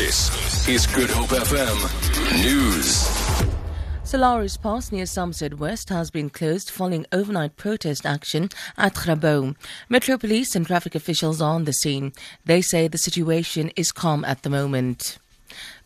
This is Good Hope FM News. Sir Lowry's Pass near Somerset West has been closed following overnight protest action at Grabouw. Metro Police and traffic officials are on the scene. They say the situation is calm at the moment.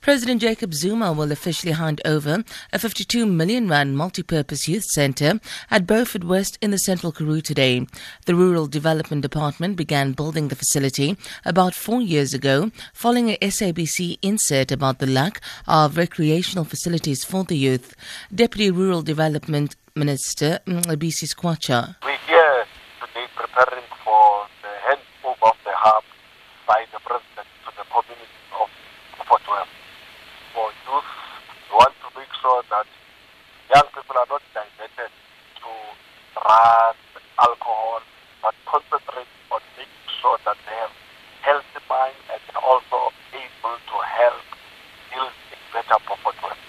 President Jacob Zuma will officially hand over a 52 million rand multi-purpose youth centre at Beaufort West in the central Karoo today. The Rural Development Department began building the facility about four years ago following a SABC insert about the lack of recreational facilities for the youth. Deputy Rural Development Minister mm, Mcebisi Skwatsha. We're here today preparing for the handover of the hub by the President to the community of Beaufort West. For youth, we want to make sure that young people are not diverted to drugs, alcohol, but concentrate on making sure that they have healthy mind and also able to help build a better Beaufort West.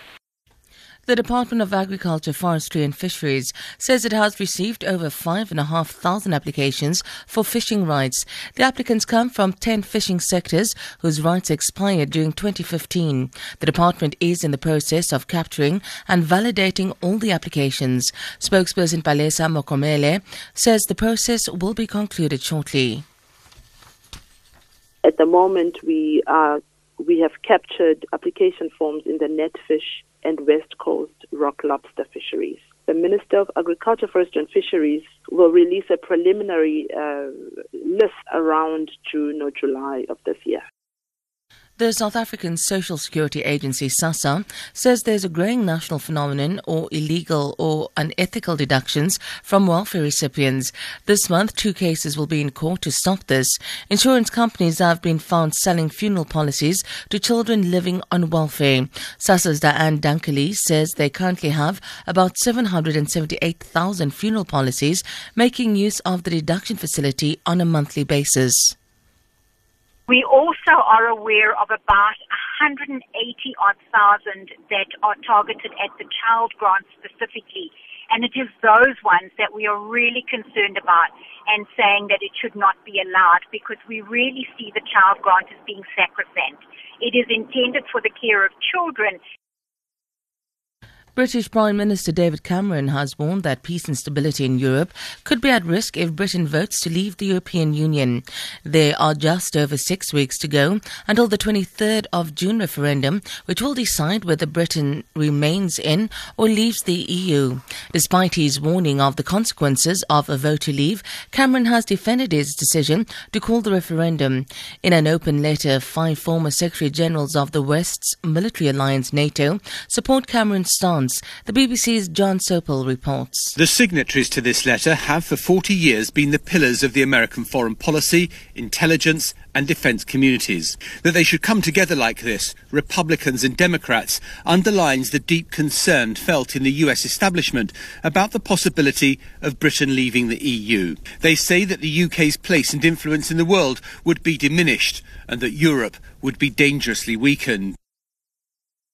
The Department of Agriculture, Forestry and Fisheries says it has received over 5,500 applications for fishing rights. The applicants come from 10 fishing sectors whose rights expired during 2015. The department is in the process of capturing and validating all the applications. Spokesperson Palesa Mokomele says the process will be concluded shortly. At the moment, we are we have captured application forms in the netfish and West Coast rock lobster fisheries. The Minister of Agriculture, Forestry and Fisheries will release a preliminary uh, list around June or July of this year. The South African Social Security Agency, SASSA, says there's a growing national phenomenon or illegal or unethical deductions from welfare recipients. This month, two cases will be in court to stop this. Insurance companies have been found selling funeral policies to children living on welfare. SASSA's Diane Dunkley says they currently have about 778,000 funeral policies, making use of the deduction facility on a monthly basis. We also are aware of about 180 odd thousand that are targeted at the child grant specifically. And it is those ones that we are really concerned about and saying that it should not be allowed because we really see the child grant as being sacrosanct. It is intended for the care of children British Prime Minister David Cameron has warned that peace and stability in Europe could be at risk if Britain votes to leave the European Union. There are just over six weeks to go until the 23rd of June referendum, which will decide whether Britain remains in or leaves the EU. Despite his warning of the consequences of a vote to leave, Cameron has defended his decision to call the referendum. In an open letter, five former Secretary Generals of the West's military alliance NATO support Cameron's stance. The BBC's John Sopel reports. The signatories to this letter have for 40 years been the pillars of the American foreign policy, intelligence, and defence communities. That they should come together like this, Republicans and Democrats, underlines the deep concern felt in the US establishment about the possibility of Britain leaving the EU. They say that the UK's place and influence in the world would be diminished and that Europe would be dangerously weakened.